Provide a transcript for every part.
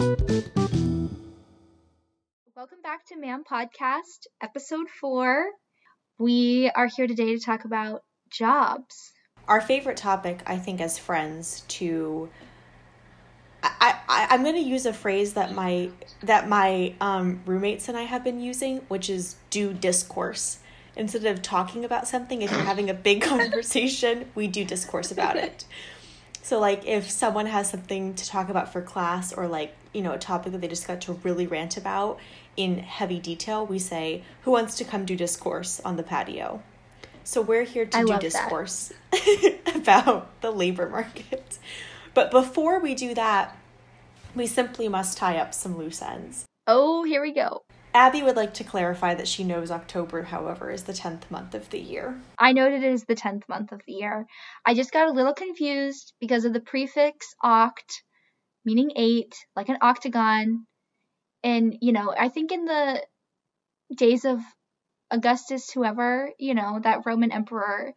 Welcome back to Ma'am Podcast, episode four. We are here today to talk about jobs. Our favorite topic, I think, as friends, to I, I I'm going to use a phrase that my that my um, roommates and I have been using, which is do discourse. Instead of talking about something, if you're having a big conversation, we do discourse about it. So like if someone has something to talk about for class or like, you know, a topic that they just got to really rant about in heavy detail, we say, "Who wants to come do discourse on the patio?" So we're here to I do discourse about the labor market. But before we do that, we simply must tie up some loose ends. Oh, here we go. Abby would like to clarify that she knows October, however, is the 10th month of the year. I know that it is the 10th month of the year. I just got a little confused because of the prefix oct, meaning eight, like an octagon. And, you know, I think in the days of Augustus, whoever, you know, that Roman emperor,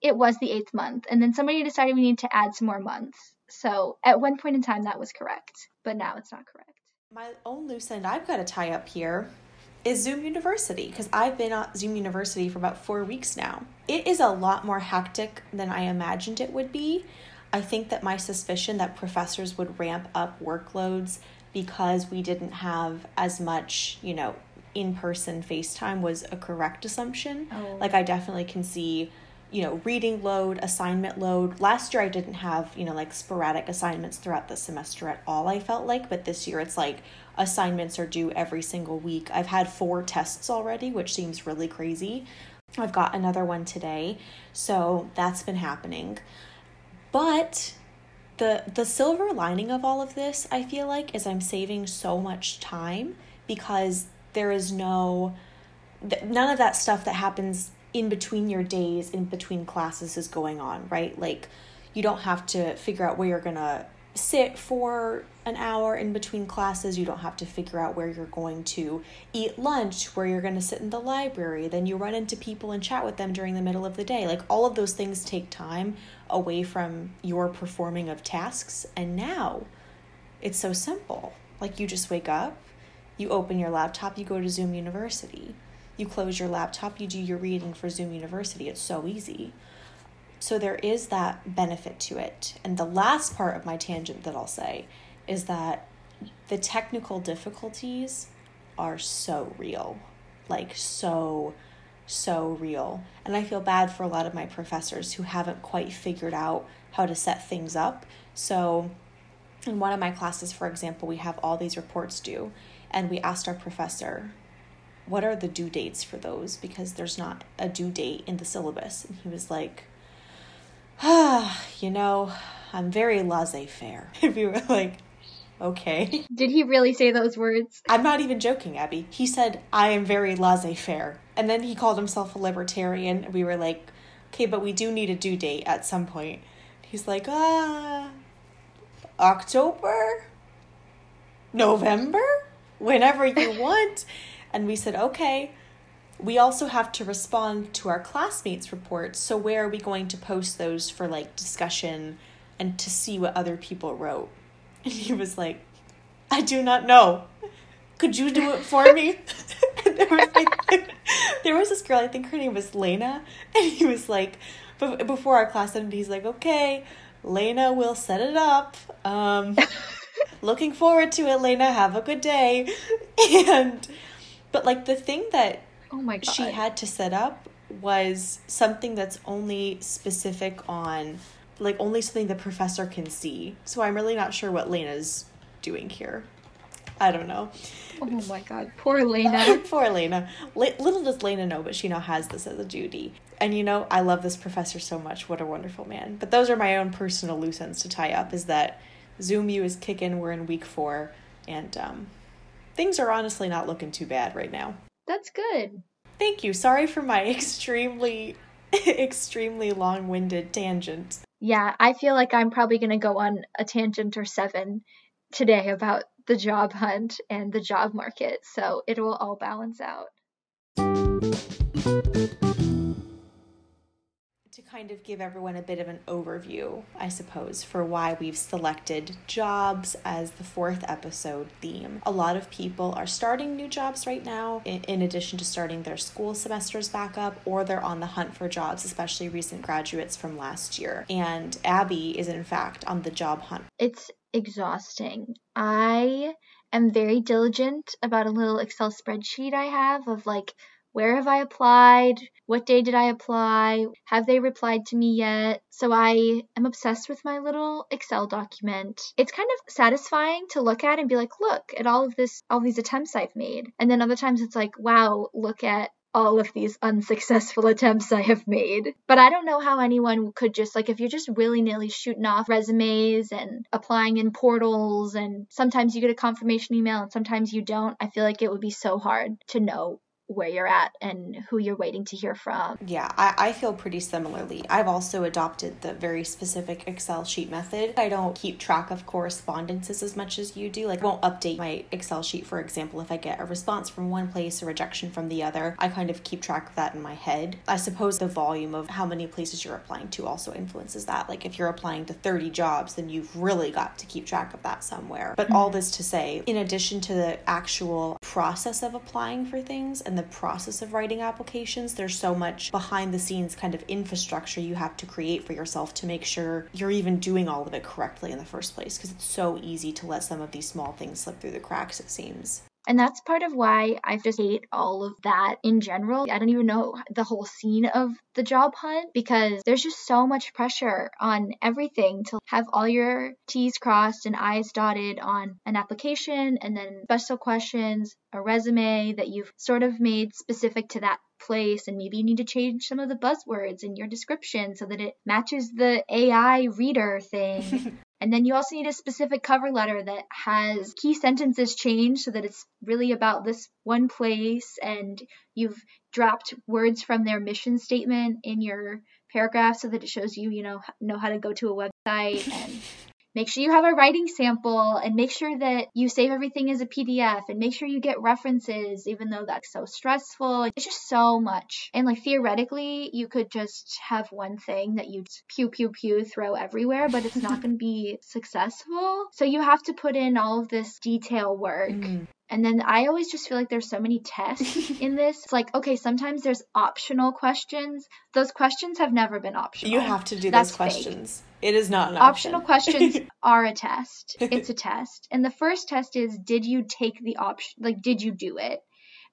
it was the eighth month. And then somebody decided we need to add some more months. So at one point in time, that was correct, but now it's not correct. My own loose end I've got to tie up here is Zoom University because I've been at Zoom University for about four weeks now. It is a lot more hectic than I imagined it would be. I think that my suspicion that professors would ramp up workloads because we didn't have as much, you know, in person FaceTime was a correct assumption. Oh. Like, I definitely can see, you know, reading load, assignment load. Last year, I didn't have, you know, like sporadic assignments throughout the semester at all, I felt like. But this year, it's like assignments are due every single week. I've had four tests already, which seems really crazy. I've got another one today. So that's been happening. But the the silver lining of all of this, I feel like, is I'm saving so much time because there is no none of that stuff that happens in between your days, in between classes is going on, right? Like you don't have to figure out where you're going to sit for an hour in between classes. You don't have to figure out where you're going to eat lunch, where you're going to sit in the library. Then you run into people and chat with them during the middle of the day. Like all of those things take time away from your performing of tasks. And now it's so simple. Like you just wake up, you open your laptop, you go to Zoom University. You close your laptop, you do your reading for Zoom University. It's so easy. So there is that benefit to it. And the last part of my tangent that I'll say is that the technical difficulties are so real. Like so so real. And I feel bad for a lot of my professors who haven't quite figured out how to set things up. So in one of my classes, for example, we have all these reports due, and we asked our professor, What are the due dates for those? Because there's not a due date in the syllabus. And he was like, Ah, you know, I'm very laissez faire. If you were like, Okay. Did he really say those words? I'm not even joking, Abby. He said, I am very laissez faire. And then he called himself a libertarian. We were like, Okay, but we do need a due date at some point. He's like, Ah, October? November? Whenever you want. And we said, okay. We also have to respond to our classmates' reports. So, where are we going to post those for like discussion and to see what other people wrote? And he was like, I do not know. Could you do it for me? and there, was like, there was this girl, I think her name was Lena. And he was like, be- before our class ended, he's like, okay, Lena will set it up. Um, looking forward to it, Lena. Have a good day. And, but like the thing that Oh my god. she had to set up was something that's only specific on like only something the professor can see. So I'm really not sure what Lena's doing here. I don't know. Oh my god. Poor Lena. Poor Lena. Li- little does Lena know, but she now has this as a duty. And you know, I love this professor so much. What a wonderful man. But those are my own personal loose ends to tie up. Is that Zoom U is kicking. We're in week four, and um, things are honestly not looking too bad right now. That's good. Thank you. Sorry for my extremely, extremely long winded tangent. Yeah, I feel like I'm probably going to go on a tangent or seven today about the job hunt and the job market, so it will all balance out. Kind of give everyone a bit of an overview, I suppose, for why we've selected jobs as the fourth episode theme. A lot of people are starting new jobs right now, in addition to starting their school semesters back up, or they're on the hunt for jobs, especially recent graduates from last year. And Abby is, in fact, on the job hunt. It's exhausting. I am very diligent about a little Excel spreadsheet I have of like where have I applied? What day did I apply? Have they replied to me yet? So I am obsessed with my little Excel document. It's kind of satisfying to look at and be like, look at all of this, all these attempts I've made. And then other times it's like, wow, look at all of these unsuccessful attempts I have made. But I don't know how anyone could just, like, if you're just willy nilly shooting off resumes and applying in portals, and sometimes you get a confirmation email and sometimes you don't, I feel like it would be so hard to know where you're at and who you're waiting to hear from. Yeah, I, I feel pretty similarly. I've also adopted the very specific Excel sheet method. I don't keep track of correspondences as much as you do. Like, I won't update my Excel sheet, for example, if I get a response from one place, a rejection from the other. I kind of keep track of that in my head. I suppose the volume of how many places you're applying to also influences that. Like, if you're applying to 30 jobs, then you've really got to keep track of that somewhere. But mm-hmm. all this to say, in addition to the actual process of applying for things and the process of writing applications, there's so much behind the scenes kind of infrastructure you have to create for yourself to make sure you're even doing all of it correctly in the first place because it's so easy to let some of these small things slip through the cracks, it seems. And that's part of why I just hate all of that in general. I don't even know the whole scene of the job hunt because there's just so much pressure on everything to have all your T's crossed and I's dotted on an application and then special questions, a resume that you've sort of made specific to that place and maybe you need to change some of the buzzwords in your description so that it matches the AI reader thing And then you also need a specific cover letter that has key sentences changed so that it's really about this one place. And you've dropped words from their mission statement in your paragraph so that it shows you, you know, know how to go to a website and Make sure you have a writing sample and make sure that you save everything as a PDF and make sure you get references, even though that's so stressful. It's just so much. And like theoretically, you could just have one thing that you pew pew pew throw everywhere, but it's not going to be successful. So you have to put in all of this detail work. Mm. And then I always just feel like there's so many tests in this. It's like, okay, sometimes there's optional questions. Those questions have never been optional. You have to do That's those questions. Fake. It is not an optional questions are a test. It's a test. And the first test is did you take the option like did you do it?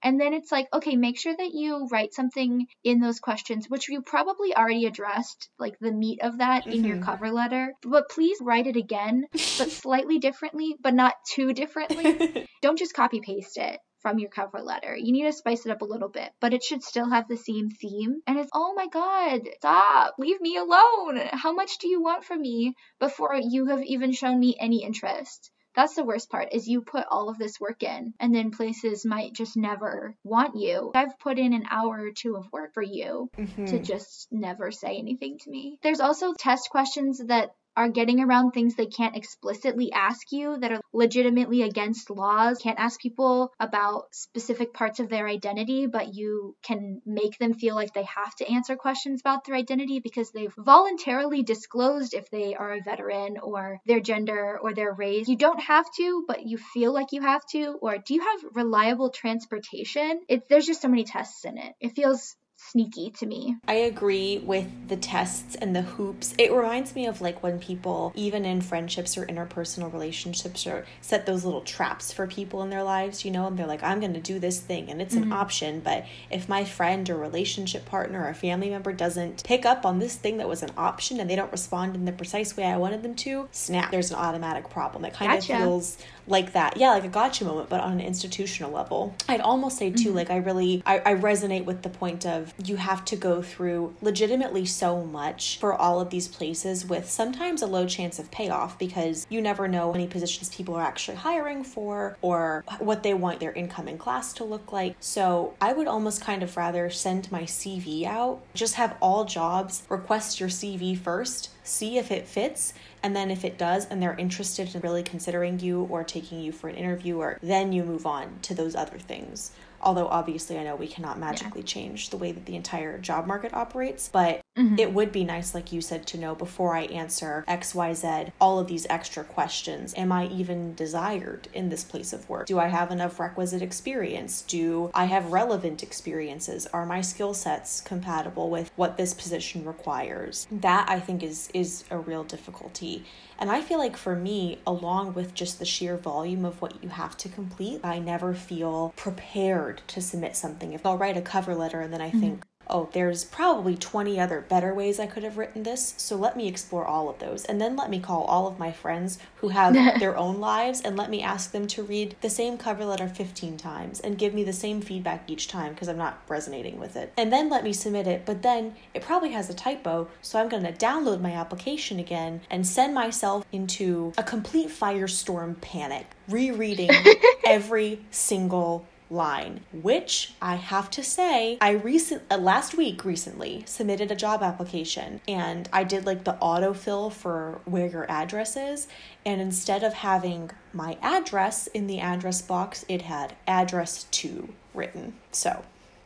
And then it's like, okay, make sure that you write something in those questions, which you probably already addressed, like the meat of that mm-hmm. in your mm-hmm. cover letter. But please write it again, but slightly differently, but not too differently. Don't just copy paste it from your cover letter. You need to spice it up a little bit, but it should still have the same theme. And it's, oh my God, stop, leave me alone. How much do you want from me before you have even shown me any interest? That's the worst part is you put all of this work in and then places might just never want you. I've put in an hour or two of work for you mm-hmm. to just never say anything to me. There's also test questions that are getting around things they can't explicitly ask you that are legitimately against laws. Can't ask people about specific parts of their identity, but you can make them feel like they have to answer questions about their identity because they've voluntarily disclosed if they are a veteran or their gender or their race. You don't have to, but you feel like you have to. Or do you have reliable transportation? It's there's just so many tests in it. It feels sneaky to me. I agree with the tests and the hoops. It reminds me of like when people, even in friendships or interpersonal relationships, or set those little traps for people in their lives, you know, and they're like, I'm going to do this thing and it's mm-hmm. an option. But if my friend or relationship partner or family member doesn't pick up on this thing that was an option and they don't respond in the precise way I wanted them to, snap, there's an automatic problem. It kind gotcha. of feels like that. Yeah, like a gotcha moment, but on an institutional level. I'd almost say too, mm-hmm. like I really I, I resonate with the point of you have to go through legitimately so much for all of these places with sometimes a low chance of payoff because you never know any positions people are actually hiring for or what they want their incoming class to look like. So I would almost kind of rather send my CV out, just have all jobs request your CV first, see if it fits and then if it does and they're interested in really considering you or taking you for an interview or then you move on to those other things although obviously I know we cannot magically yeah. change the way that the entire job market operates, but Mm-hmm. It would be nice, like you said, to know before I answer XYZ, all of these extra questions. Am I even desired in this place of work? Do I have enough requisite experience? Do I have relevant experiences? Are my skill sets compatible with what this position requires? That I think is is a real difficulty. And I feel like for me, along with just the sheer volume of what you have to complete, I never feel prepared to submit something. If I'll write a cover letter and then I mm-hmm. think, oh, there's probably 20 other better ways I could have written this, so let me explore all of those. And then let me call all of my friends who have their own lives and let me ask them to read the same cover letter 15 times and give me the same feedback each time because I'm not resonating with it. And then let me submit it, but then it probably has a typo, so I'm going to download my application again and send myself into a complete firestorm panic, rereading every single line, which I have to say, I recent uh, last week recently submitted a job application and I did like the autofill for where your address is. And instead of having my address in the address box, it had address to written. So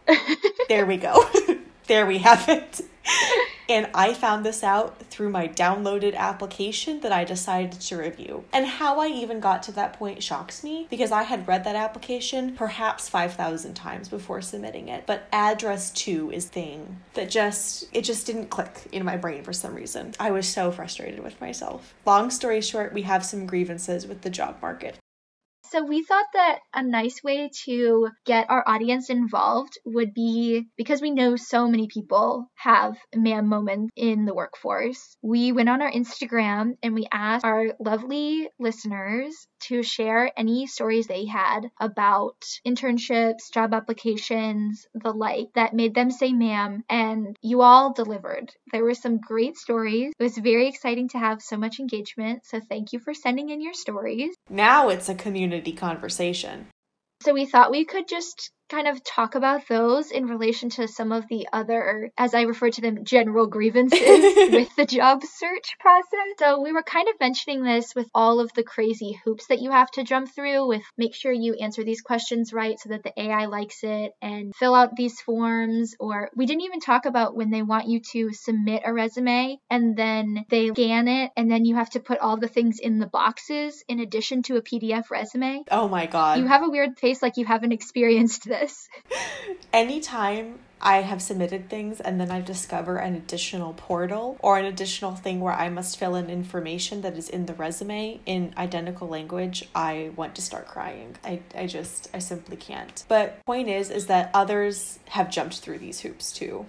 there we go. there we have it. And I found this out through my downloaded application that I decided to review. And how I even got to that point shocks me because I had read that application perhaps 5,000 times before submitting it. But address two is thing that just, it just didn't click in my brain for some reason. I was so frustrated with myself. Long story short, we have some grievances with the job market. So we thought that a nice way to get our audience involved would be because we know so many people have ma'am moments in the workforce. We went on our Instagram and we asked our lovely listeners to share any stories they had about internships, job applications, the like that made them say ma'am and you all delivered. There were some great stories. It was very exciting to have so much engagement. So thank you for sending in your stories. Now it's a community conversation. So we thought we could just kind of talk about those in relation to some of the other, as I refer to them, general grievances with the job search process. So we were kind of mentioning this with all of the crazy hoops that you have to jump through with make sure you answer these questions right so that the AI likes it and fill out these forms. Or we didn't even talk about when they want you to submit a resume and then they scan it and then you have to put all the things in the boxes in addition to a PDF resume. Oh my God. You have a weird face like you haven't experienced this this. Anytime I have submitted things and then I discover an additional portal or an additional thing where I must fill in information that is in the resume in identical language, I want to start crying. I, I just, I simply can't. But point is, is that others have jumped through these hoops too.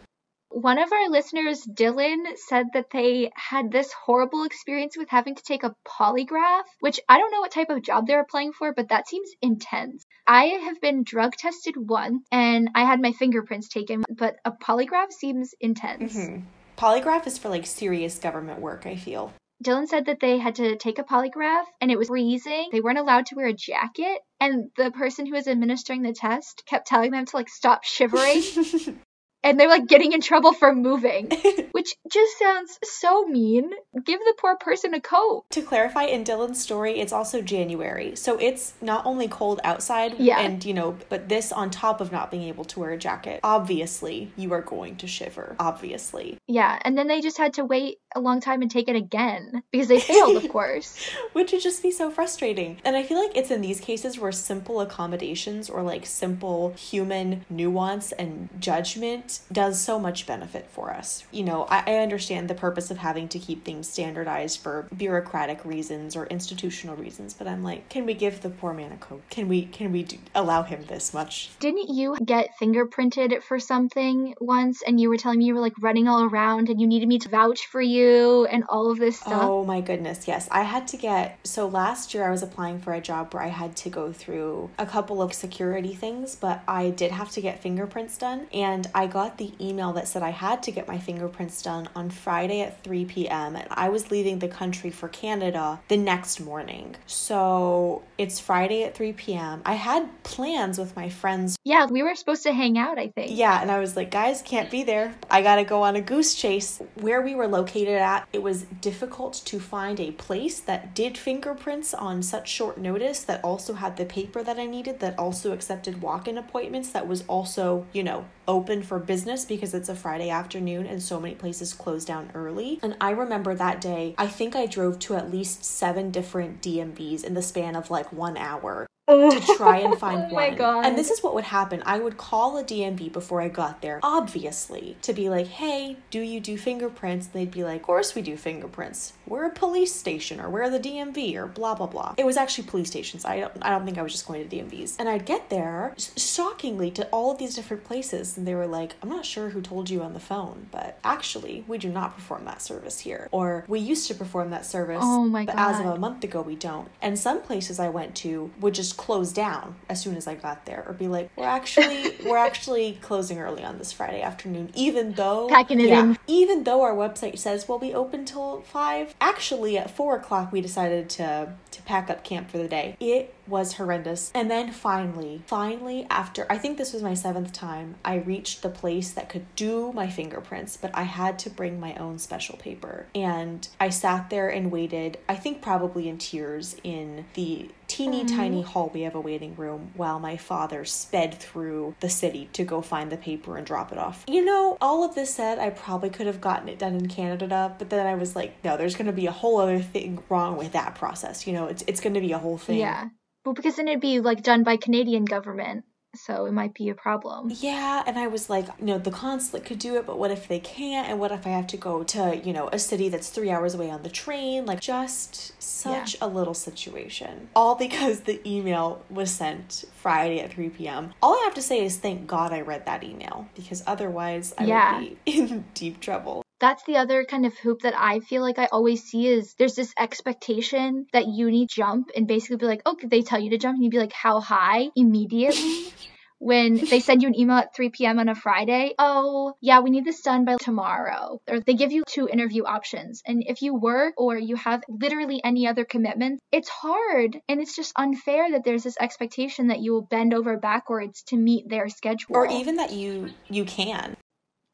One of our listeners, Dylan, said that they had this horrible experience with having to take a polygraph, which I don't know what type of job they're applying for, but that seems intense. I have been drug tested once and I had my fingerprints taken, but a polygraph seems intense. Mm-hmm. Polygraph is for like serious government work, I feel. Dylan said that they had to take a polygraph and it was freezing. They weren't allowed to wear a jacket. And the person who was administering the test kept telling them to like stop shivering. and they're like getting in trouble for moving, which just sounds so mean. Give the poor person a coat. To clarify, in Dylan's story, it's also January. So it's not only cold outside, yeah. and you know, but this on top of not being able to wear a jacket. Obviously, you are going to shiver. Obviously. Yeah, and then they just had to wait a long time and take it again because they failed, of course. Which would just be so frustrating. And I feel like it's in these cases where simple accommodations or like simple human nuance and judgment does so much benefit for us. You know, I, I understand the purpose of having to keep things standardized for bureaucratic reasons or institutional reasons, but I'm like, can we give the poor man a coat? Can we can we do, allow him this much? Didn't you get fingerprinted for something once and you were telling me you were like running all around and you needed me to vouch for you and all of this stuff? Oh my goodness, yes. I had to get so last year I was applying for a job where I had to go through a couple of security things, but I did have to get fingerprints done and I got the email that said I had to get my fingerprints done on Friday at 3 p.m. and I was leaving the country for Canada the next morning. So it's Friday at 3 p.m. I had plans with my friends. Yeah, we were supposed to hang out, I think. Yeah, and I was like, guys, can't be there. I gotta go on a goose chase. Where we were located at, it was difficult to find a place that did fingerprints on such short notice that also had the paper that I needed, that also accepted walk in appointments, that was also, you know, open for business because it's a Friday afternoon and so many places close down early. And I remember that day, I think I drove to at least seven different DMVs in the span of like one hour to try and find oh one. my God. And this is what would happen. I would call a DMV before I got there, obviously, to be like, hey, do you do fingerprints? And they'd be like, of course we do fingerprints. We're a police station or we're the DMV or blah, blah, blah. It was actually police stations. I don't, I don't think I was just going to DMVs. And I'd get there, shockingly, to all of these different places. And they were like, I'm not sure who told you on the phone, but actually, we do not perform that service here. Or we used to perform that service, Oh my but as of a month ago, we don't. And some places I went to would just close down as soon as I got there, or be like, "We're actually we're actually closing early on this Friday afternoon," even though Packing it in. even though our website says we'll be open till five. Actually, at four o'clock, we decided to to pack up camp for the day. It was horrendous. And then finally, finally, after I think this was my seventh time, I reached the place that could do my fingerprints, but I had to bring my own special paper. And I sat there and waited, I think probably in tears, in the teeny mm-hmm. tiny hallway of a waiting room while my father sped through the city to go find the paper and drop it off. You know, all of this said, I probably could have gotten it done in Canada, but then I was like, no, there's going to be a whole other thing wrong with that process. You know, it's it's going to be a whole thing. Yeah. Well, because then it'd be like done by Canadian government, so it might be a problem. Yeah, and I was like, you know, the consulate could do it, but what if they can't? And what if I have to go to, you know, a city that's three hours away on the train? Like, just such a little situation. All because the email was sent Friday at 3 p.m. All I have to say is thank God I read that email because otherwise I Yeah. would be in deep trouble. That's the other kind of hoop that I feel like I always see is there's this expectation that you need jump and basically be like, okay, they tell you to jump, and you'd be like, how high immediately. When they send you an email at 3 p.m. on a Friday, oh, yeah, we need this done by tomorrow. Or they give you two interview options. And if you work or you have literally any other commitment, it's hard. And it's just unfair that there's this expectation that you will bend over backwards to meet their schedule. Or even that you you can.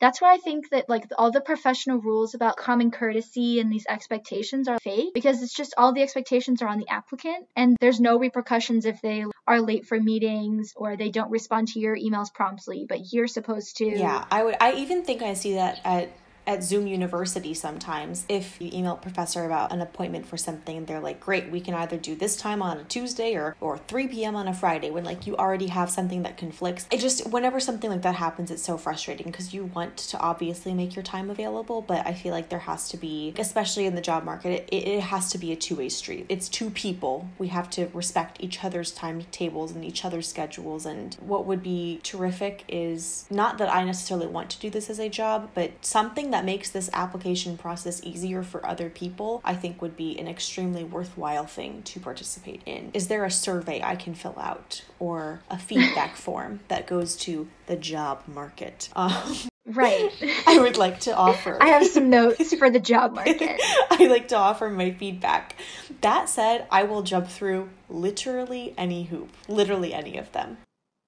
That's why I think that like all the professional rules about common courtesy and these expectations are fake because it's just all the expectations are on the applicant and there's no repercussions if they are late for meetings or they don't respond to your emails promptly, but you're supposed to. Yeah, I would. I even think I see that at at Zoom University sometimes. If you email a professor about an appointment for something, they're like, "Great, we can either do this time on a Tuesday or or 3 p.m. on a Friday." When like you already have something that conflicts, it just whenever something like that happens, it's so frustrating because you want to obviously make your time available, but I feel like there has to be, especially in the job market, it, it has to be a two way street. It's two people. We have to respect each other's timetables and each other's schedules. And what would be terrific is not that I necessarily want to do this as a job, but something that makes this application process easier for other people, I think would be an extremely worthwhile thing to participate in. Is there a survey I can fill out or a feedback form that goes to the job market? Um, Right. I would like to offer. I have some notes for the job market. I like to offer my feedback. That said, I will jump through literally any hoop, literally any of them.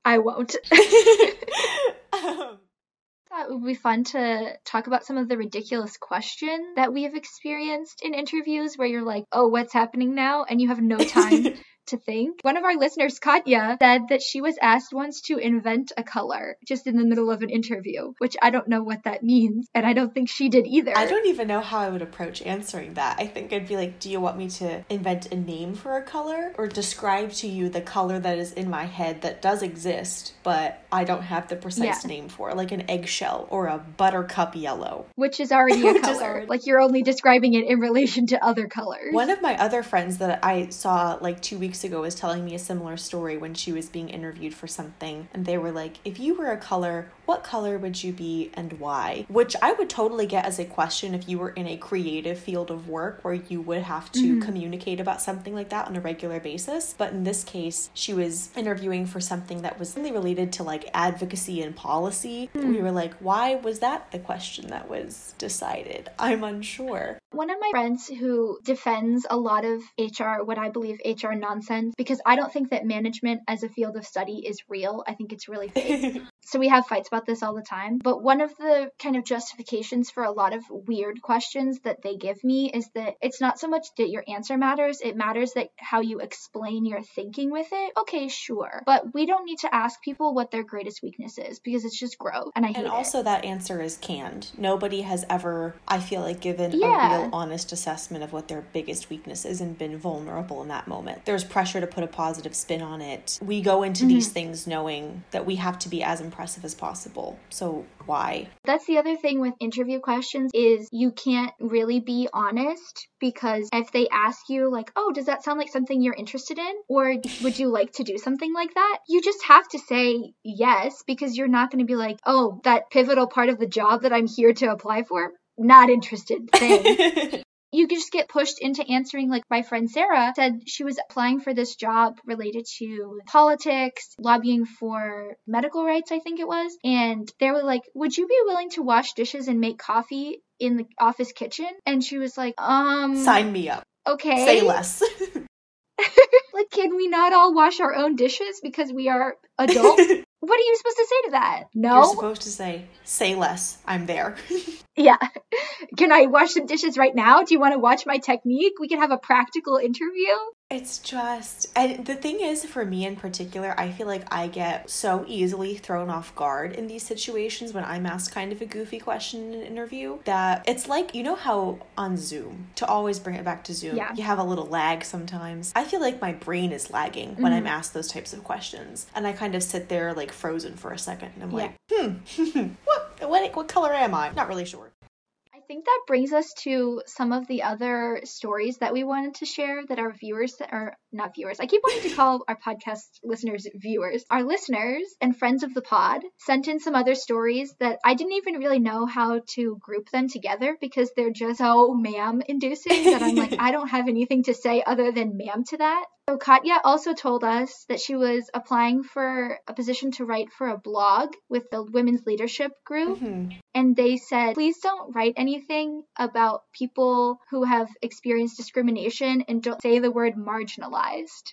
I won't. Um, thought it would be fun to talk about some of the ridiculous questions that we have experienced in interviews where you're like, oh, what's happening now? And you have no time to think. One of our listeners, Katya, said that she was asked once to invent a color just in the middle of an interview, which I don't know what that means. And I don't think she did either. I don't even know how I would approach answering that. I think I'd be like, do you want me to invent a name for a color or describe to you the color that is in my head that does exist, but I don't have the precise Yeah. name for, like an eggshell or a buttercup yellow? Which is already a color. already- Like you're only describing it in relation to other colors. One of my other friends that I saw like two weeks ago was telling me a similar story when she was being interviewed for something. And they were like, if you were a color, what color would you be and why? Which I would totally get as a question if you were in a creative field of work where you would have to mm-hmm. communicate about something like that on a regular basis. But in this case, she was interviewing for something that was really related to like advocacy and policy. Hmm. We were like, why was that the question that was decided? I'm unsure. One of my friends who defends a lot of HR, what I believe HR nonsense, because I don't think that management as a field of study is real. I think it's really fake. so we have fights about this all the time, but one of the kind of justifications for a lot of weird questions that they give me is that it's not so much that your answer matters, it matters that how you explain your thinking with it. Okay, sure. But we don't need to ask people what their greatest weakness is because it's just gross. And I And also it. that answer is canned. Nobody has ever, I feel like, given Yeah. a real honest assessment of what their biggest weakness is and been vulnerable in that moment. There's pressure to put a positive spin on it. We go into mm-hmm. these things knowing that we have to be as impressive as possible. So why? That's the other thing with interview questions is you can't really be honest because if they ask you like, "Oh, does that sound like something you're interested in?" or "Would you like to do something like that?" you just have to say yes because you're not going to be like, "Oh, that pivotal part of the job that I'm here to apply for, not interested." Thanks. you just get pushed into answering like my friend sarah said she was applying for this job related to politics lobbying for medical rights i think it was and they were like would you be willing to wash dishes and make coffee in the office kitchen and she was like um Sign me up. okay Say less. like can we not all wash our own dishes because we are adults what are you supposed to say to that? No? You're supposed to say, say less. I'm there. yeah. Can i wash some dishes right now? Do you want to watch my technique? We can have a practical interview It's just, and the thing is, for me in particular, I feel like I get so easily thrown off guard in these situations when I'm asked kind of a goofy question in an interview that it's like, you know, how on Zoom, to always bring it back to Zoom, Yeah. you have a little lag sometimes. I feel like my brain is lagging when I'm asked those types of questions. And I kind of sit there like frozen for a second and I'm like, hmm, what, what, what color am I? Not really sure. Think that brings us to some of the other stories that we wanted to share that our viewers, or not viewers, I keep wanting to call our podcast listeners viewers. Our listeners and friends of the pod sent in some other stories that I didn't even really know how to group them together because they're just so ma'am inducing that I'm like, I don't have anything to say other than ma'am to that. So Katya also told us that she was applying for a position to write for a blog with the women's leadership group Mm-hmm. and they said, please don't write anything about people who have experienced discrimination and don't say the word marginalized.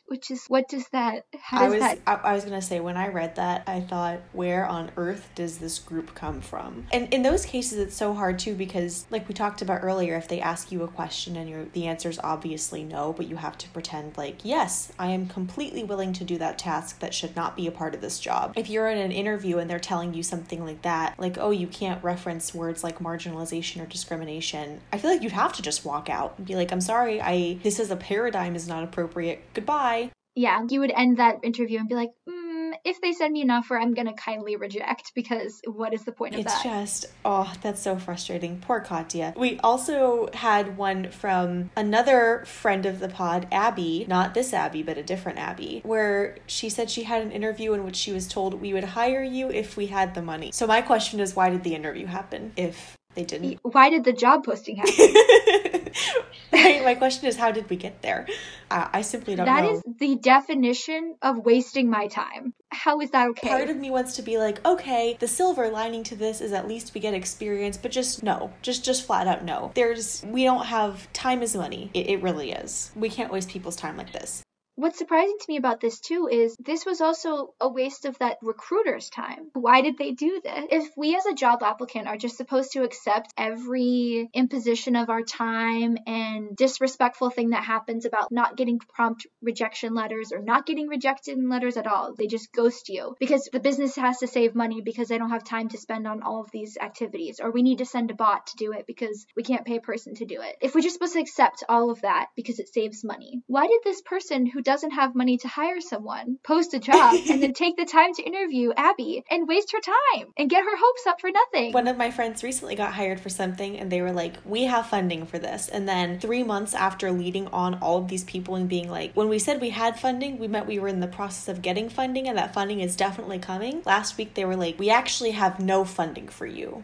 Which is, what does that, how I was that, I, I was gonna say when I read that I thought where on earth does this group come from? And in those cases it's so hard too because like we talked about earlier, if they ask you a question and your the answer is obviously no, but you have to pretend like yes, I am completely willing to do that task that should not be a part of this job. If you're in an interview and they're telling you something like that, like oh you can't reference words like marginalization or discrimination, I feel like you'd have to just walk out and be like I'm sorry, I this is a paradigm is not appropriate. Goodbye. yeah, you would end that interview and be like, mm, if they send me an offer, I'm going to kindly reject because what is the point of It's that? It's just, oh, that's so frustrating. Poor Katya. We also had one from another friend of the pod, Abby, not this Abby, but a different Abby, where she said she had an interview in which she was told we would hire you if we had the money. So my question is, why did the interview happen if they didn't? Why did the job posting happen? My question is, how did we get there? I, I simply don't That know. is the definition of wasting my time. How is that okay? Part of me wants to be like, okay, the silver lining to this is at least we get experience, but just no, just just flat out no. There's we don't have time is money. It, it really is. We can't waste people's time like this. What's surprising to me about this too is this was also a waste of that recruiter's time. Why did they do this? If we as a job applicant are just supposed to accept every imposition of our time and disrespectful thing that happens about not getting prompt rejection letters or not getting rejected in letters at all, they just ghost you because the business has to save money because they don't have time to spend on all of these activities or we need to send a bot to do it because we can't pay a person to do it. If we're just supposed to accept all of that because it saves money, why did this person who doesn't have money to hire someone post a job and then take the time to interview Abby and waste her time and get her hopes up for nothing? One of my friends recently got hired for something and they were like, We have funding for this. And then three months after leading on all of these people and being like, When we said we had funding, we meant we were in the process of getting funding and that funding is definitely coming. Last week they were like, We actually have no funding for you.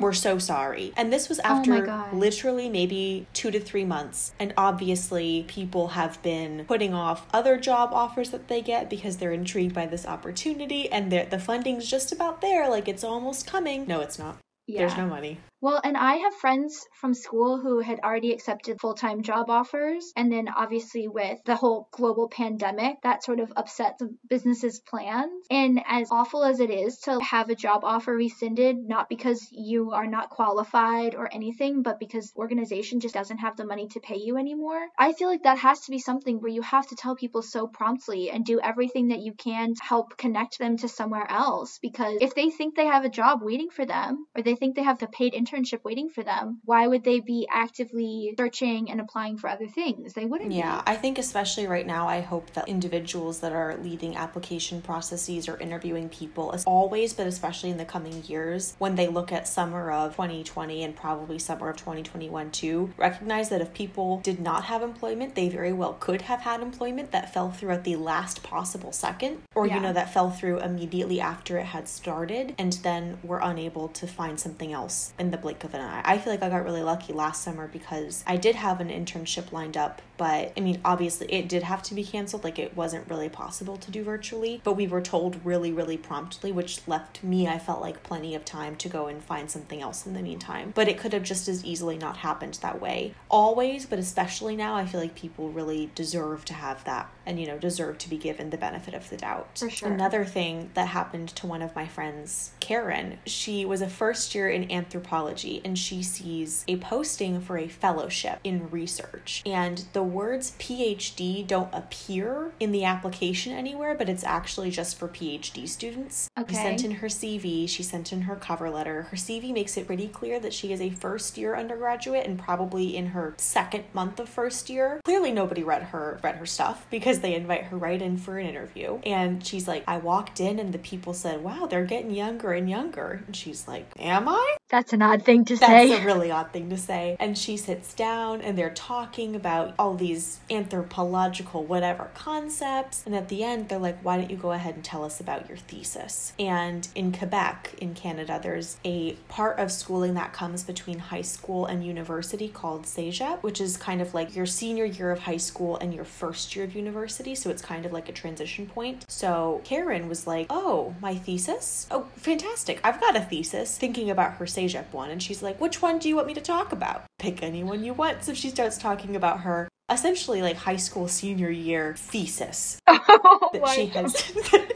We're so sorry. And this was oh after God. literally maybe two to three months. And obviously, people have been putting off other job offers that they get because they're intrigued by this opportunity and the funding's just about there. Like it's almost coming. No, it's not. Yeah. There's no money. Well, and I have friends from school who had already accepted full time job offers. And then obviously, with the whole global pandemic, that sort of upset the business's plans. And as awful as it is to have a job offer rescinded, not because you are not qualified or anything, but because organization just doesn't have the money to pay you anymore, I feel like that has to be something where you have to tell people so promptly and do everything that you can to help connect them to somewhere else. Because if they think they have a job waiting for them, or they think they have a paid internship, internship waiting for them, why would they be actively searching and applying for other things? They wouldn't. Yeah, be. I think especially right now, I hope that individuals that are leading application processes or interviewing people, as always, but especially in the coming years, when they look at summer of 2020 and probably summer of 2021 too, recognize that if people did not have employment, they very well could have had employment that fell through at the last possible second, or Yeah. you know, that fell through immediately after it had started, and then were unable to find something else in the blink of an eye. I feel like I got really lucky last summer because I did have an internship lined up, but I mean, obviously, it did have to be canceled. Like, it wasn't really possible to do virtually, but we were told really, really promptly, which left me, I felt like, plenty of time to go and find something else in the meantime. But it could have just as easily not happened that way. Always, but especially now, I feel like people really deserve to have that and, you know, deserve to be given the benefit of the doubt. For sure. Another thing that happened to one of my friends, Karen, she was a first year in anthropology and she sees a posting for a fellowship in research. And the words PhD don't appear in the application anywhere, but it's actually just for PhD students. Okay. She sent in her CV, she sent in her cover letter. Her CV makes it pretty clear that she is a first year undergraduate and probably in her second month of first year. Clearly nobody read her read her stuff because they invite her right in for an interview. And she's like, I walked in and the people said, Wow, they're getting younger and younger. And she's like, Am I? That's an odd thing to That's say. That's a really odd thing to say. And she sits down and they're talking about all these anthropological whatever concepts. And at the end, they're like, why don't you go ahead and tell us about your thesis? And in Quebec, in Canada, there's a part of schooling that comes between high school and university called CEGEP, which is kind of like your senior year of high school and your first year of university. So it's kind of like a transition point. So Karen was like, oh, my thesis? Oh, fantastic. I've got a thesis thinking about her CEGEP one. And she's like, which one do you want me to talk about? Pick anyone you want. So she starts talking about her essentially like high school senior year thesis oh that she God. has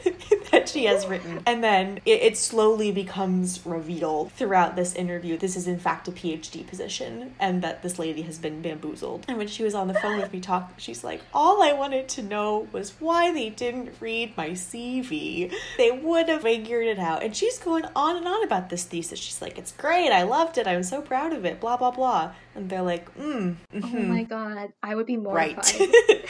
she has written. And then it, it slowly becomes revealed throughout this interview this is in fact a phd position and that this lady has been bamboozled. And when she was on the phone with me talking she's like all i wanted to know was why they didn't read my cv they would have figured it out. And she's going on and on about this thesis. She's like it's great. I loved it. I'm so proud of it. Blah blah blah. And they're like mm Oh mhm, my god, I would be more right. mortified.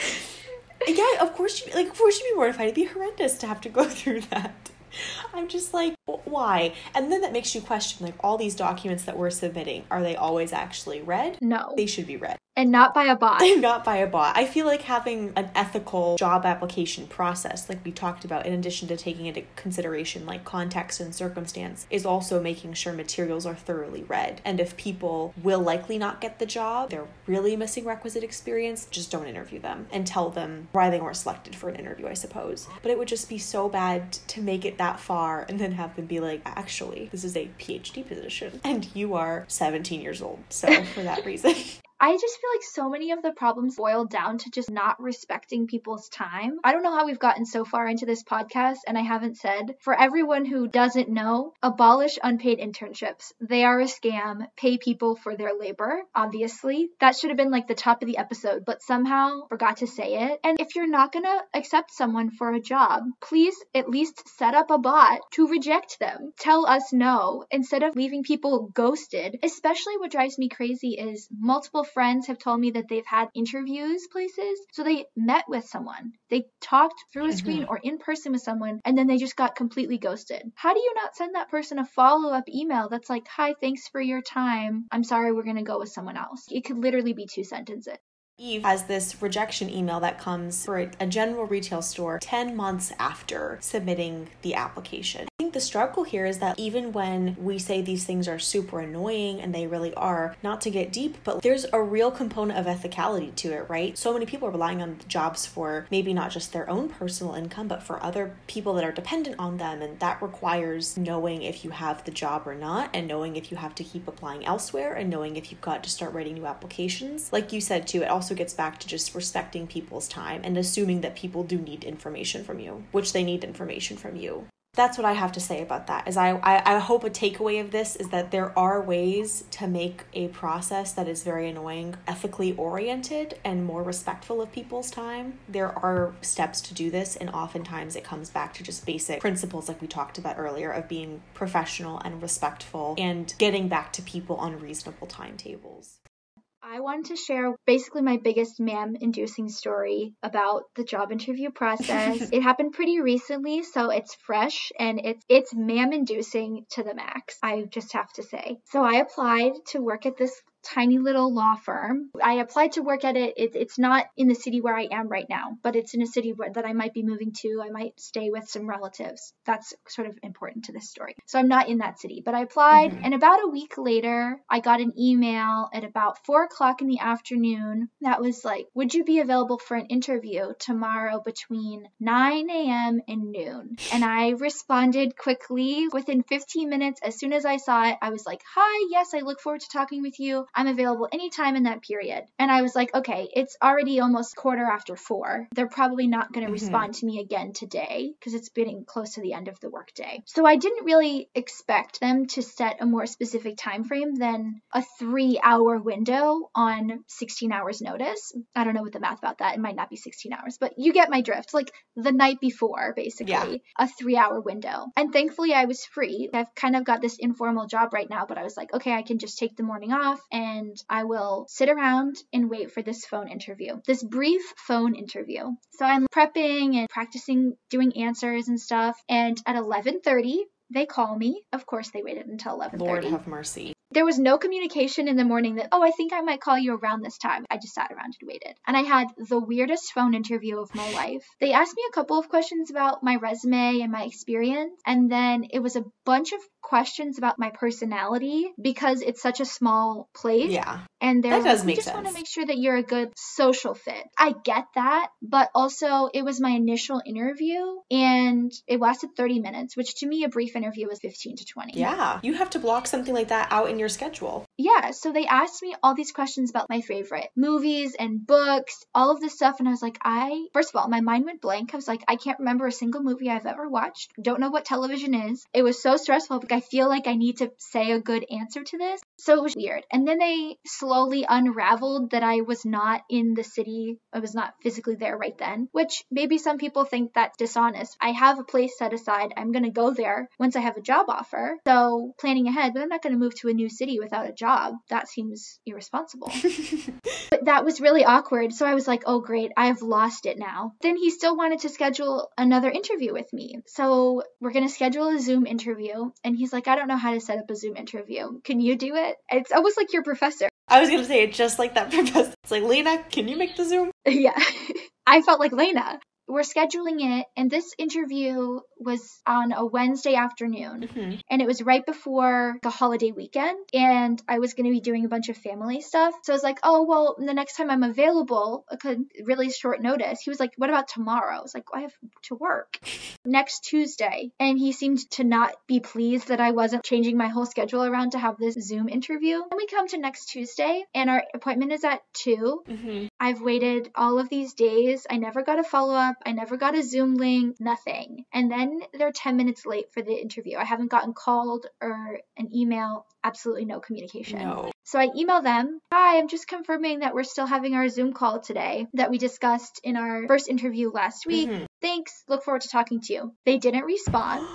yeah, of course you like. Of course you'd be mortified. It'd be horrendous to have to go through that. I'm just like, why? And then that makes you question like all these documents that we're submitting. Are they always actually read? no, They should be read. and not by a bot. not by a bot. I feel like having an ethical job application process, like we talked about, in addition to taking into consideration like context and circumstance, is also making sure materials are thoroughly read. And if people will likely not get the job, they're really missing requisite experience, just don't interview them and tell them why they weren't selected for an interview, I suppose. But it would just be so bad to make it that far and then have them be like, actually, this is a PhD position and you are 17 years old. So for that reason. I just feel like so many of the problems boil down to just not respecting people's time. I don't know how we've gotten so far into this podcast, and I haven't said. For everyone who doesn't know, abolish unpaid internships. They are a scam. Pay people for their labor, obviously. That should have been like the top of the episode, but somehow forgot to say it. And if you're not gonna accept someone for a job, please at least set up a bot to reject them. Tell us no instead of leaving people ghosted. Especially what drives me crazy is multiple friends have told me that they've had interviews places. So they met with someone, they talked through a screen mm-hmm. or in person with someone, and then they just got completely ghosted. How do you not send that person a follow up email that's like, hi, thanks for your time. I'm sorry, we're going to go with someone else? It could literally be two sentences. Eve has this rejection email that comes for a, a general retail store 10 months after submitting the application. I think think the struggle here is that even when we say these things are super annoying and they really are, not to get deep, but there's a real component of ethicality to it, right? So many people are relying on jobs for maybe not just their own personal income, but for other people that are dependent on them. And that requires knowing if you have the job or not, and knowing if you have to keep applying elsewhere, and knowing if you've got to start writing new applications. Like you said, too, it also gets back to just respecting people's time and assuming that people do need information from you, which they need information from you that's what I have to say about that. Is I, I, I hope a takeaway of this is that there are ways to make a process that is very annoying ethically oriented and more respectful of people's time. There are steps to do this, and oftentimes it comes back to just basic principles like we talked about earlier of being professional and respectful and getting back to people on reasonable timetables. I wanted to share basically my biggest ma'am inducing story about the job interview process. it happened pretty recently, so it's fresh and it's it's ma'am inducing to the max. I just have to say. So I applied to work at this tiny little law firm. I applied to work at it. it. It's not in the city where I am right now, but it's in a city where, that I might be moving to. I might stay with some relatives. That's sort of important to this story. So I'm not in that city, but I applied. Mm-hmm. And about a week later, I got an email at about four o'clock in the afternoon that was like, Would you be available for an interview tomorrow between 9 a.m. and noon? And I responded quickly within 15 minutes. As soon as I saw it, I was like, Hi, yes, I look forward to talking with you. I'm available anytime in that period. And I was like, okay, it's already almost quarter after four. They're probably not going to mm-hmm. respond to me again today because it's getting close to the end of the workday. So I didn't really expect them to set a more specific time frame than a three hour window on 16 hours notice. I don't know what the math about that. It might not be 16 hours, but you get my drift. Like the night before, basically, yeah. a three hour window. And thankfully, I was free. I've kind of got this informal job right now, but I was like, okay, I can just take the morning off and and I will sit around and wait for this phone interview, this brief phone interview. So I'm prepping and practicing doing answers and stuff. And at 11:30, they call me. Of course, they waited until 11:30. Lord have mercy. There was no communication in the morning that, oh, I think I might call you around this time. I just sat around and waited. And I had the weirdest phone interview of my life. They asked me a couple of questions about my resume and my experience, and then it was a bunch of questions about my personality because it's such a small place. Yeah. And they're that does like, make just sense. want to make sure that you're a good social fit. I get that, but also it was my initial interview and it lasted 30 minutes, which to me a brief interview was 15 to 20. Yeah. You have to block something like that out in your schedule. Yeah, so they asked me all these questions about my favorite movies and books, all of this stuff and I was like, I first of all, my mind went blank. I was like, I can't remember a single movie I've ever watched. Don't know what television is. It was so stressful but I feel like I need to say a good answer to this. So it was weird. And then they slowly unraveled that I was not in the city. I was not physically there right then, which maybe some people think that's dishonest. I have a place set aside. I'm going to go there once I have a job offer. So planning ahead, but I'm not going to move to a new city without a job. That seems irresponsible. but that was really awkward. So I was like, oh, great. I've lost it now. Then he still wanted to schedule another interview with me. So we're going to schedule a Zoom interview. And he's like, I don't know how to set up a Zoom interview. Can you do it? It's almost like your professor. I was going to say it just like that professor. It's like, Lena, can you make the Zoom? Yeah. I felt like Lena we're scheduling it and this interview was on a wednesday afternoon. Mm-hmm. and it was right before the holiday weekend and i was going to be doing a bunch of family stuff. So i was like oh well the next time i'm available I could really short notice. He was like what about tomorrow? I was like i have to work. Next tuesday. And he seemed to not be pleased that i wasn't changing my whole schedule around to have this zoom interview. And we come to next tuesday and our appointment is at 2 mm-hmm. I've waited all of these days i never got a follow-up I never got a Zoom link, nothing. And then they're 10 minutes late for the interview. I haven't gotten called or an email, absolutely no communication. No. So I email them, Hi, I'm just confirming that we're still having our Zoom call today that we discussed in our first interview last week. Mm-hmm. Thanks. Look forward to talking to you. They didn't respond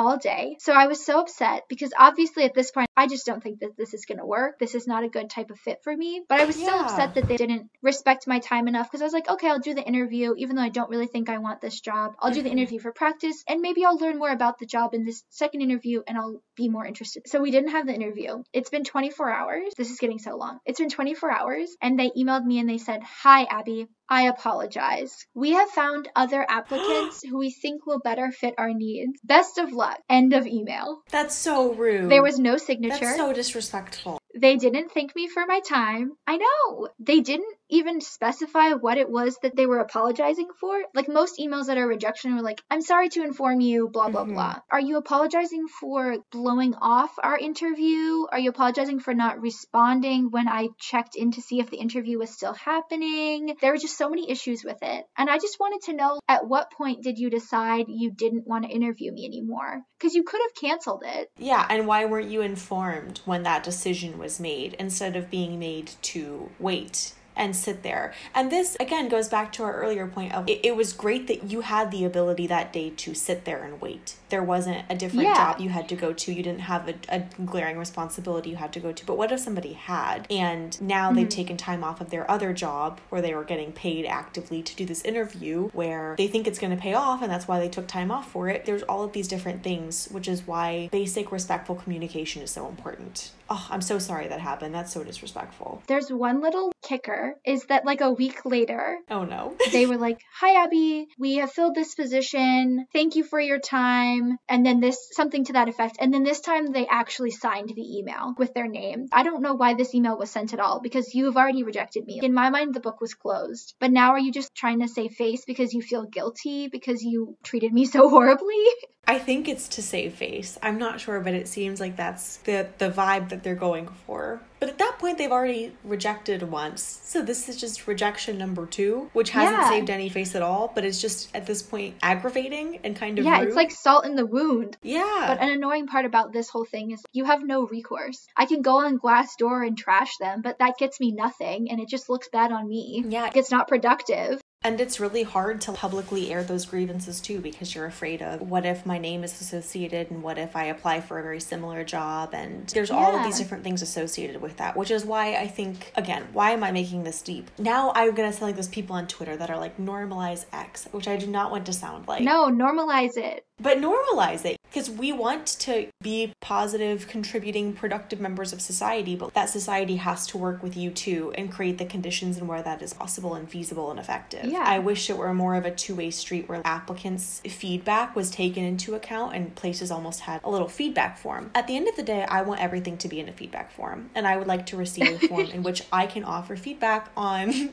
all day. So I was so upset because obviously at this point, I just don't think that this is going to work. This is not a good type of fit for me. But I was yeah. still upset that they didn't respect my time enough because I was like, okay, I'll do the interview, even though I don't really think I want this job. I'll do the mm-hmm. interview for practice and maybe I'll learn more about the job in this second interview and I'll be more interested. So we didn't have the interview. It's been 24 hours. This is getting so long. It's been 24 hours and they emailed me and they said, Hi, Abby. I apologize. We have found other applicants who we think will better fit our needs. Best of luck. End of email. That's so rude. There was no signature. That's so disrespectful. They didn't thank me for my time. I know. They didn't even specify what it was that they were apologizing for. Like most emails that are rejection were like, I'm sorry to inform you, blah, blah, Mhm. blah. Are you apologizing for blowing off our interview? Are you apologizing for not responding when I checked in to see if the interview was still happening? There were just so many issues with it. And I just wanted to know at what point did you decide you didn't want to interview me anymore? Because you could have canceled it. Yeah, and why weren't you informed when that decision was made instead of being made to wait? And sit there. And this, again, goes back to our earlier point of it, it was great that you had the ability that day to sit there and wait. There wasn't a different Yeah. job you had to go to. You didn't have a, a glaring responsibility you had to go to. But what if somebody had? And now they've mm-hmm. taken time off of their other job where they were getting paid actively to do this interview where they think it's going to pay off and that's why they took time off for it. There's all of these different things, which is why basic respectful communication is so important. Oh, I'm so sorry that happened. That's so disrespectful. There's one little kicker is that like a week later, Oh no. they were like, Hi, Abby, we have filled this position. Thank you for your time. And then this, something to that effect. And then this time they actually signed the email with their name. I don't know why this email was sent at all because you have already rejected me. In my mind, the book was closed. But now are you just trying to save face because you feel guilty because you treated me so horribly? I think it's to save face. I'm not sure, but it seems like that's the the vibe that they're going for. But at that point, they've already rejected once, so this is just rejection number two, which hasn't Yeah. saved any face at all. But it's just at this point aggravating and kind of yeah, rude. it's like salt in the wound. yeah, But an annoying part about this whole thing is you have no recourse. I can go on Glassdoor and trash them, but that gets me nothing and it just looks bad on me. yeah, It's not productive. And it's really hard to publicly air those grievances too because you're afraid of what if my name is associated and what if I apply for a very similar job and there's all of these different things associated with that, which is why I think again, why am I making this deep? Now I'm gonna sound like those people on Twitter that are like normalize X, which I do not want to sound like. No, normalize it. But normalize it because we want to be positive, contributing, productive members of society, but that society has to work with you too and create the conditions and where that is possible and feasible and effective. Yeah. I wish it were more of a two way street where applicants' feedback was taken into account and places almost had a little feedback form. At the end of the day, I want everything to be in a feedback form, and I would like to receive a form in which I can offer feedback on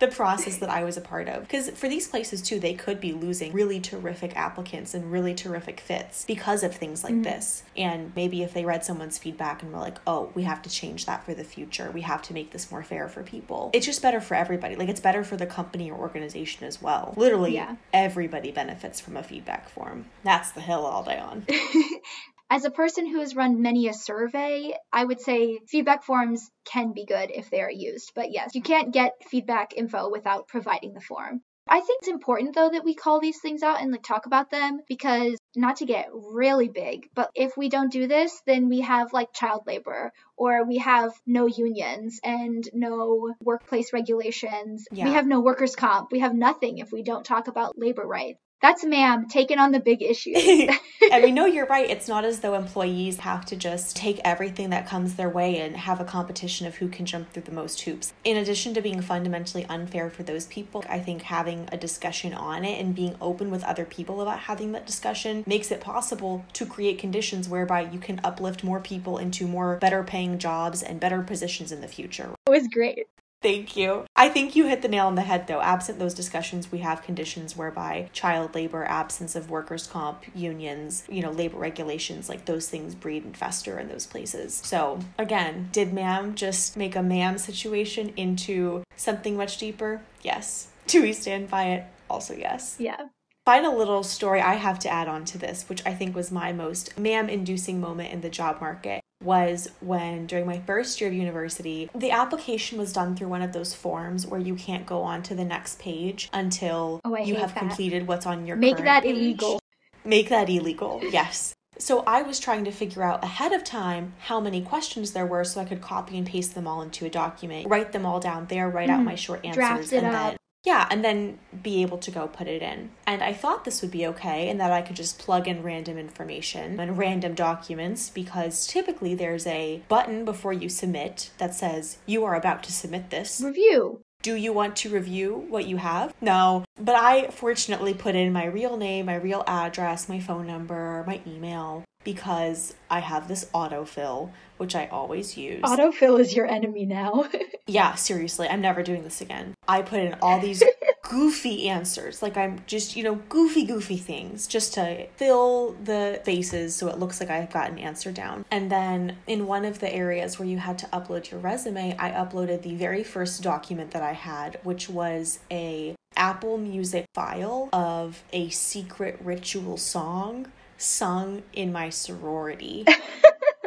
the process that I was a part of. Because for these places too, they could be losing really terrific applicants and really terrific fits because of things like mm-hmm. this. And maybe if they read someone's feedback and were like, oh, we have to change that for the future, we have to make this more fair for people, it's just better for everybody. Like it's better for the company or organization as well. Literally, Yeah. everybody benefits from a feedback form. That's the hill all day on. As a person who has run many a survey, I would say feedback forms can be good if they are used. But yes, you can't get feedback info without providing the form. I think it's important though that we call these things out and like talk about them because not to get really big, but if we don't do this, then we have like child labor or we have no unions and no workplace regulations. Yeah. We have no workers' comp. We have nothing if we don't talk about labor rights. That's ma'am taking on the big issues. and we know you're right. It's not as though employees have to just take everything that comes their way and have a competition of who can jump through the most hoops. In addition to being fundamentally unfair for those people, I think having a discussion on it and being open with other people about having that discussion makes it possible to create conditions whereby you can uplift more people into more better paying jobs and better positions in the future. it was great. Thank you. I think you hit the nail on the head, though. Absent those discussions, we have conditions whereby child labor, absence of workers' comp, unions, you know, labor regulations, like those things breed and fester in those places. So, again, did ma'am just make a ma'am situation into something much deeper? Yes. Do we stand by it? Also, yes. Yeah. Final little story I have to add on to this, which I think was my most ma'am inducing moment in the job market, was when during my first year of university, the application was done through one of those forms where you can't go on to the next page until Oh, you have that. completed what's on your Make that page. illegal. Make that illegal, yes. So I was trying to figure out ahead of time how many questions there were so I could copy and paste them all into a document, write them all down there, write out Mhm. my short answers, and up. then yeah, and then be able to go put it in. And I thought this would be okay and that I could just plug in random information and random documents because typically there's a button before you submit that says you are about to submit this. Review. Do you want to review what you have? No. But I fortunately put in my real name, my real address, my phone number, my email because I have this autofill, which I always use. Autofill is your enemy now. yeah, seriously, I'm never doing this again. I put in all these goofy answers. Like I'm just, you know, goofy, goofy things just to fill the faces so it looks like I've got an answer down. And then in one of the areas where you had to upload your resume, I uploaded the very first document that I had, which was a Apple Music file of a secret ritual song sung in my sorority.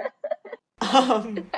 um,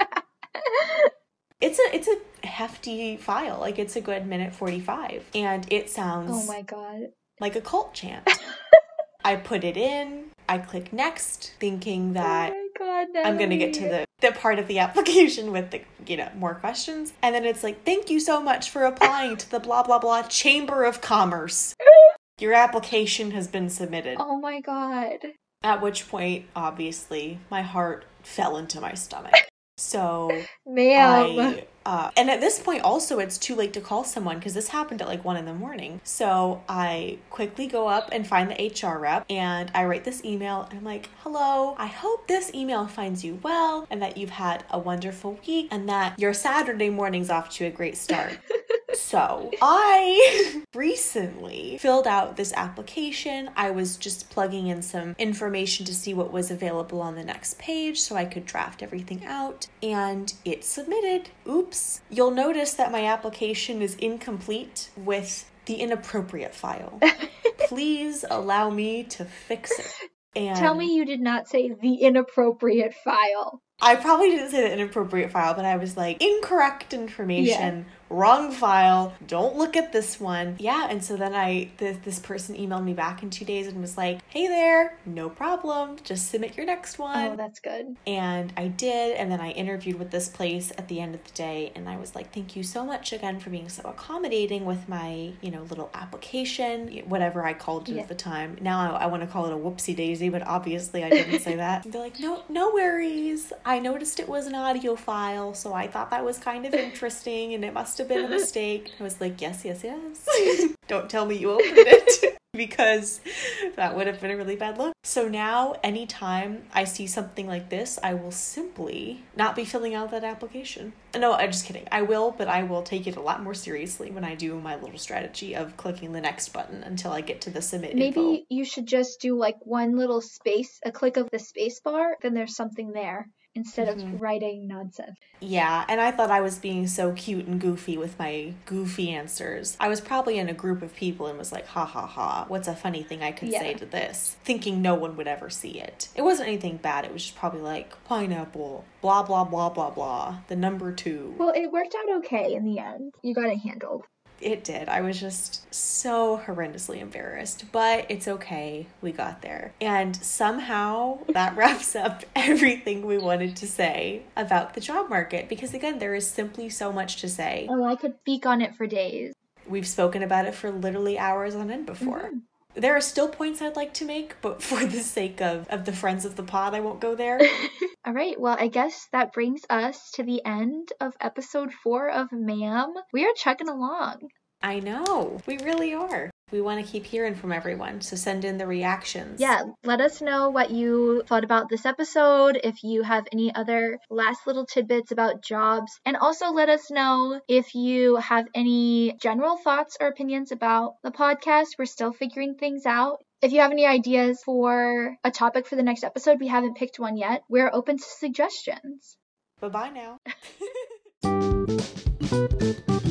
it's a it's a hefty file. Like it's a good minute 45 and it sounds Oh my god. like a cult chant. I put it in, I click next thinking oh that oh god, I'm going to get to the the part of the application with the you know more questions and then it's like thank you so much for applying to the blah blah blah chamber of commerce your application has been submitted Oh my god. at which point obviously my heart fell into my stomach so Ma'am. I, uh, and at this point, also, it's too late to call someone because this happened at like one in the morning. So I quickly go up and find the HR rep and I write this email. And I'm like, hello, I hope this email finds you well and that you've had a wonderful week and that your Saturday morning's off to a great start. So I recently filled out this application. I was just plugging in some information to see what was available on the next page so I could draft everything out, and it submitted. Oops. You'll notice that my application is incomplete with the inappropriate file. Please allow me to fix it. And Tell me you did not say the inappropriate file. I probably didn't say the inappropriate file, but I was like, incorrect information, wrong file, don't look at this one. Yeah, and so then I, this, this person emailed me back in two days and was like, hey there, no problem, just submit your next oh, one. Oh, that's good. And I did, and then I interviewed with this place at the end of the day, and I was like, "Thank you so much again for being so accommodating with my, you know, little application, whatever I called it Yeah. at the time. Now I, I want to call it a whoopsie daisy, but obviously I didn't say that." And they're like, "No, no worries. I noticed it was an audio file, so I thought that was kind of interesting, and it must have been a mistake." I was like, "Yes, yes, yes. Don't tell me you opened it." because that would have been a really bad look. So now, anytime I see something like this, I will simply not be filling out that application. No, I'm just kidding. I will, but I will take it a lot more seriously when I do my little strategy of clicking the next button until I get to the submit Maybe info. you should just do like one little space, a click of the space bar, then there's something there instead Mhm. of writing nonsense. Yeah, and I thought I was being so cute and goofy with my goofy answers. I was probably in a group of people and was like, ha ha ha, what's a funny thing I could say to this? Thinking no one would ever see it. It wasn't anything bad, it was just probably like, pineapple, blah blah blah blah blah, the number two. Well, it worked out okay in the end. You got it handled. It did. I was just so horrendously embarrassed, but it's okay. We got there. And somehow that wraps up everything we wanted to say about the job market because, again, there is simply so much to say. Oh, I could speak on it for days. We've spoken about it for literally hours on end before. Mhm. There are still points I'd like to make, but for the sake of, of the friends of the pod, I won't go there. All right, well, I guess that brings us to the end of episode four of Ma'am. We are chugging along. I know. We really are. We want to keep hearing from everyone, so send in the reactions. Yeah, let us know what you thought about this episode, if you have any other last little tidbits about jobs, and also let us know if you have any general thoughts or opinions about the podcast. We're still figuring things out. If you have any ideas for a topic for the next episode, we haven't picked one yet. We're open to suggestions. Bye bye now.